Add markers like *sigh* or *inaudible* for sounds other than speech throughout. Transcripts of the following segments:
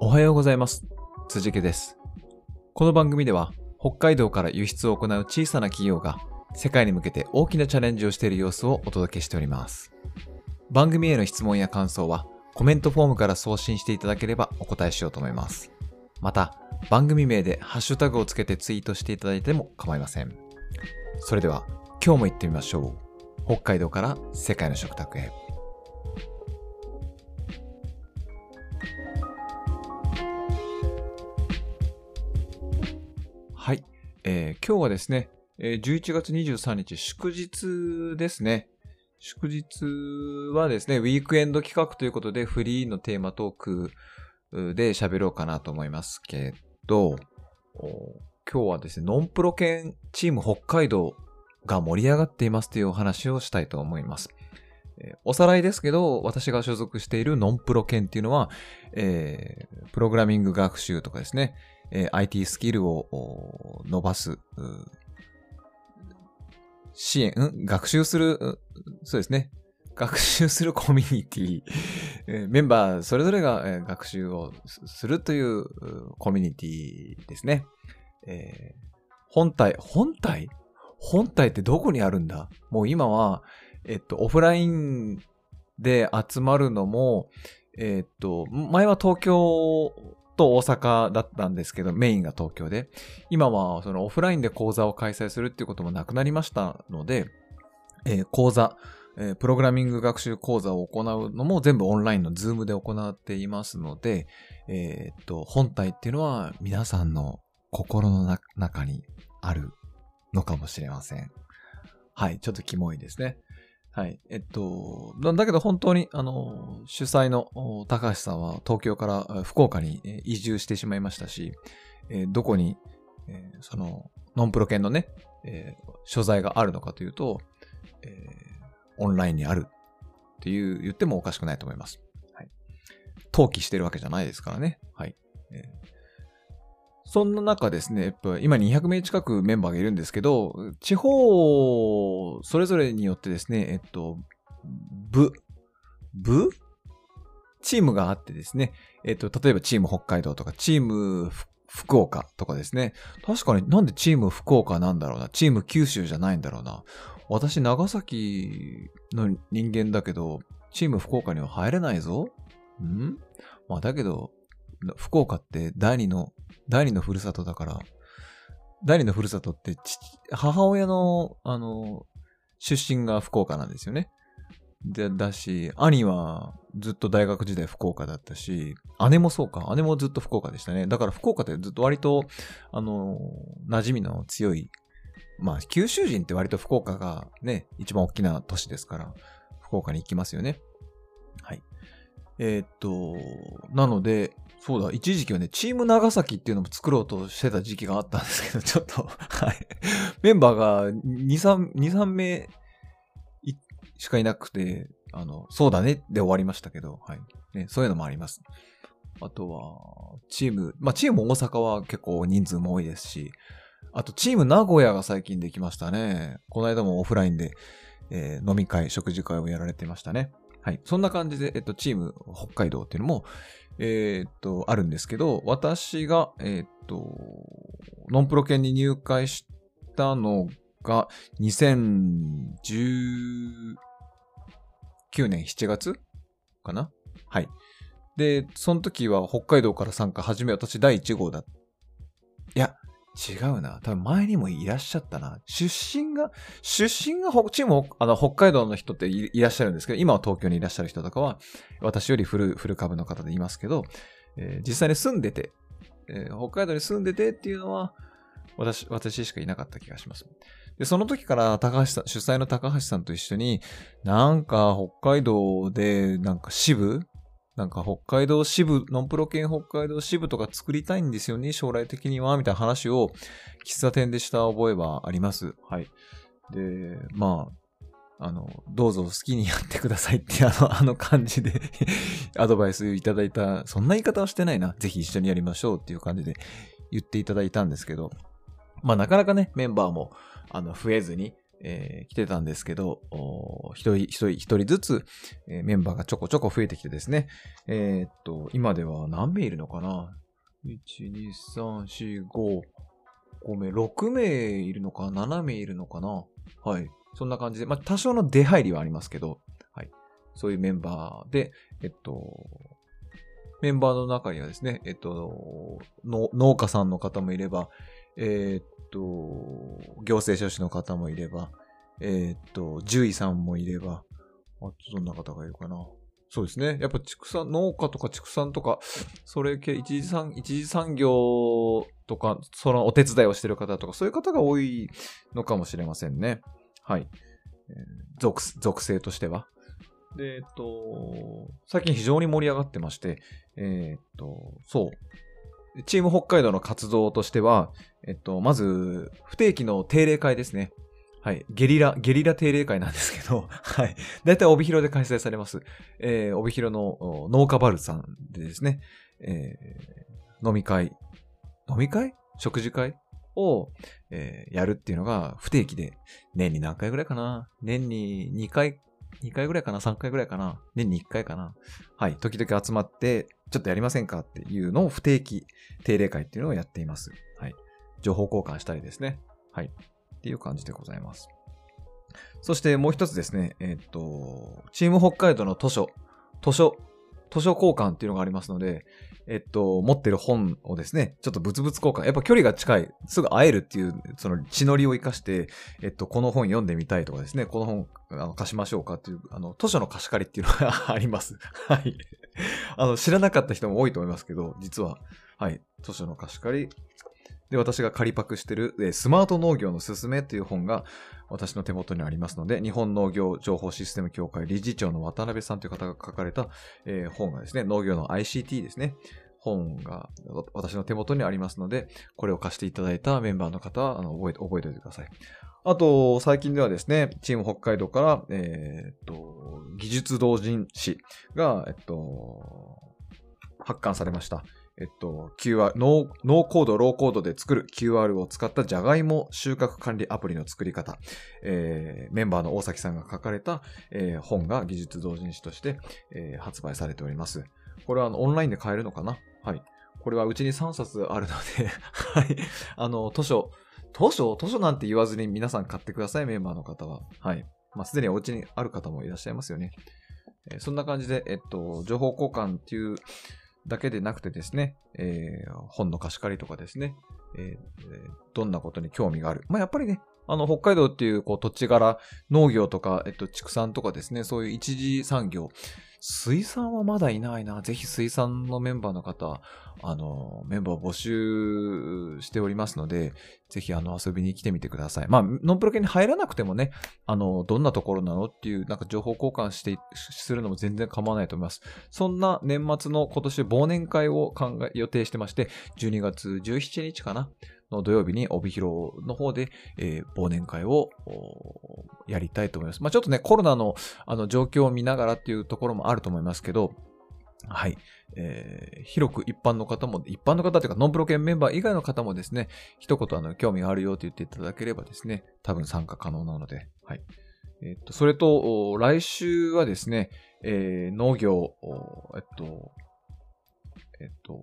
おはようございます。辻家です。この番組では北海道から輸出を行う小さな企業が世界に向けて大きなチャレンジをしている様子をお届けしております。番組への質問や感想はコメントフォームから送信していただければお答えしようと思います。また、番組名でハッシュタグをつけてツイートしていただいても構いません。それでは今日も行ってみましょう。北海道から世界の食卓へ。えー今日はですね、えー11月23日祝日ですね。祝日はですね、ウィークエンド企画ということでフリーのテーマトークで喋ろうかなと思いますけど、今日はですね、ノンプロ犬チーム北海道が盛り上がっていますというお話をしたいと思います。おさらいですけど、私が所属しているノンプロ犬っていうのは、えープログラミング学習とかですね、IT スキルを伸ばす、支援、学習する、そうですね。学習するコミュニティ、*laughs* メンバーそれぞれが、学習をするというコミュニティですね。本体、本体？本体ってどこにあるんだ？もう今は、えっと、オフラインで集まるのも、えっと、前は東京と大阪だったんですけど、メインが東京で、今はそのオフラインで講座を開催するっていうこともなくなりましたので、えー講座、えープログラミング学習講座を行うのも全部オンラインの Zoom で行っていますので、えーっと、本体っていうのは皆さんの心の中にあるのかもしれません。はい、ちょっとキモいですね。はい。えっと、だけど本当に、あの、主催の高橋さんは東京から福岡に移住してしまいましたし、えーどこに、えーその、ノンプロ犬のね、えー所在があるのかというと、えオンラインにあるっていう言ってもおかしくないと思います。はい。登記してるわけじゃないですからね。はい。そんな中ですね、今200名近くメンバーがいるんですけど、地方、それぞれによってですね、えっと、部、部？チームがあってですね、えっと、例えばチーム北海道とか、チーム福岡とかですね。確かになんでチーム福岡なんだろうな？チーム九州じゃないんだろうな？私、長崎の人間だけど、チーム福岡には入れないぞ。ん？まあ、だけど、福岡って第二の、第二のふるさとだから、第二のふるさとって、母親の、あの、出身が福岡なんですよね。で、だし、兄はずっと大学時代福岡だったし、姉もそうか。姉もずっと福岡でしたね。だから福岡ってずっと割と、あの、馴染みの強い、まあ、九州人って割と福岡がね、一番大きな都市ですから、福岡に行きますよね。はい。えーっと、なので、そうだ、一時期はね、チーム長崎っていうのも作ろうとしてた時期があったんですけど、*laughs* ちょっと、はい。メンバーが2、3、2、3名しかいなくて、あの、そうだねで終わりましたけど、はい。ね、そういうのもあります。あとは、チーム、まあ、チーム大阪は結構人数も多いですし、あと、チーム名古屋が最近できましたね。この間もオフラインで、えー飲み会、食事会をやられてましたね。はい。そんな感じで、えっと、チーム北海道っていうのも、えーっと、あるんですけど、私が、えーっと、ノンプロ犬に入会したのが、2019年7月かな？はい。で、その時は北海道から参加、初め私第1号だ。いや、違うな。多分前にもいらっしゃったな。出身が、出身がほチームあの北海道の人っていいらっしゃるんですけど、今は東京にいらっしゃる人とかは、私より古古株の方でいますけど、えー実際に住んでて、えー北海道に住んでてっていうのは、私、私しかいなかった気がします。で、その時から高橋さん、主催の高橋さんと一緒に、なんか北海道で、なんか支部なんか北海道支部、ノンプロ系北海道支部とか作りたいんですよね、将来的には、みたいな話を喫茶店でした覚えはあります。はい。で、まあ、あの、どうぞ好きにやってくださいって、あの、あの感じで *laughs* アドバイスいただいた、そんな言い方はしてないな。ぜひ一緒にやりましょうっていう感じで言っていただいたんですけど、まあなかなかね、メンバーも、あの、増えずに、えー来てたんですけど、一人、一人、一人ずつ、えーメンバーがちょこちょこ増えてきてですね、えーっと、今では何名いるのかな ?1、2、3、4、5、5名、6名いるのか ?7 名いるのかな？はい。そんな感じで、まあ、多少の出入りはありますけど、はい。そういうメンバーで、えっと、メンバーの中にはですね、えっと、農家さんの方もいれば、えーっと、行政書士の方もいれば、えーっと、獣医さんもいれば、あとどんな方がいるかな。そうですね。やっぱ畜産、農家とか畜産とか、それ系、一次産、一次産業とか、そのお手伝いをしてる方とか、そういう方が多いのかもしれませんね。はい。属、属性としては。で、えっと、最近非常に盛り上がってまして、えっと、そう。チーム北海道の活動としては、えっと、まず、不定期の定例会ですね。はい。ゲリラ、ゲリラ定例会なんですけど、*laughs* はい。だいたい帯広で開催されます。えー帯広の農家バルさんでですね、えー飲み会、飲み会？食事会？を、えーやるっていうのが不定期で、年に何回ぐらいかな年に2回、2回ぐらいかな ?3 回ぐらいかな？年に1回かな？はい。時々集まって、ちょっとやりませんかっていうのを不定期定例会っていうのをやっています。はい。情報交換したりですね。はい。っていう感じでございます。そしてもう一つですね、えっ、と、チーム北海道の図書、図書、図書交換っていうのがありますので、えっと、持ってる本をですね、ちょっと物々交換、やっぱ距離が近い、すぐ会えるっていう、その血のりを生かして、えっと、この本読んでみたいとかですね、この本あの貸しましょうかっていう、あの、図書の貸し借りっていうのがあります。*laughs* はい。あの、知らなかった人も多いと思いますけど、実は、はい、図書の貸し借り。で、私が仮パクしてる、えスマート農業のすすめという本が私の手元にありますので、日本農業情報システム協会理事長の渡辺さんという方が書かれた、えー本がですね、農業の ICT ですね、本が私の手元にありますので、これを貸していただいたメンバーの方はあの覚えて覚えておいてください。あと、最近ではですね、チーム北海道から、えーっと、技術同人誌が、えっと、発刊されました。えっと、QR、ノー、ノーコード、ローコードで作る QR を使ったジャガイモ収穫管理アプリの作り方。えーメンバーの大崎さんが書かれた、えー本が技術同人誌として、えー発売されております。これはあのオンラインで買えるのかな？はい。これはうちに3冊あるので、*laughs* はい。あの、図書、図書？図書なんて言わずに皆さん買ってください、メンバーの方は。はい。まあ、すでにお家にある方もいらっしゃいますよね。えーそんな感じで、えっと、情報交換っていうだけでなくてですね、えー本の貸し借りとかですね、えーどんなことに興味がある。まあ、やっぱりね、あの、北海道っていう、こう、土地柄、農業とか、えっと、畜産とかですね、そういう一次産業、水産はまだいないな。ぜひ水産のメンバーの方、あの、メンバーを募集しておりますので、ぜひあの遊びに来てみてください。まあ、ノンプロ系に入らなくてもね、あの、どんなところなのっていう、なんか情報交換して、するのも全然構わないと思います。そんな年末の今年忘年会を考え、予定してまして、12月17日かなの土曜日に帯広の方で、えー忘年会をやりたいと思います。まあちょっとね、コロナのあの状況を見ながらっていうところもあると思いますけど、はい。えー広く一般の方も、一般の方というか、ノンプロ系メンバー以外の方もですね、一言あの、興味があるよと言っていただければですね、多分参加可能なので、はい。えっと、それと、来週はですね、えー農業、えっと、えっと、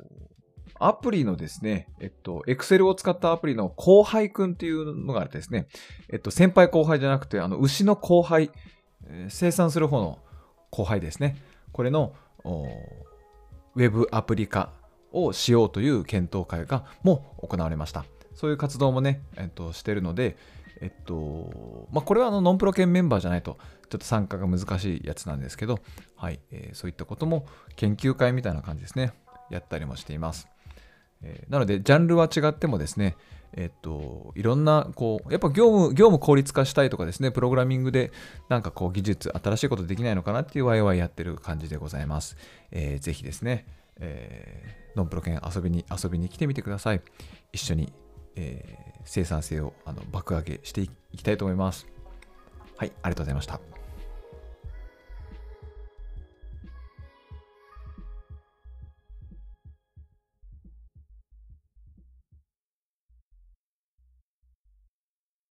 アプリのですね、えっと、Excel を使ったアプリの後輩くんっていうのがあってですね、えっと、先輩後輩じゃなくて、あの、牛の後輩、えー生産する方の後輩ですね。これの、ウェブアプリ化をしようという検討会がもう行われました。そういう活動もね、えっと、してるので、えっと、まあ、これはあの、ノンプロ系メンバーじゃないと、ちょっと参加が難しいやつなんですけど、はい、えーそういったことも研究会みたいな感じですね、やったりもしています。えーなので、ジャンルは違ってもですね、えっと、いろんな、こう、やっぱ業務、業務効率化したいとかですね、プログラミングでなんかこう技術、新しいことできないのかなっていうワイワイやってる感じでございます。えーぜひですね、えーノンプロ犬遊びに、遊びに来てみてください。一緒に、えー生産性をあの爆上げしていきたいと思います。はい、ありがとうございました。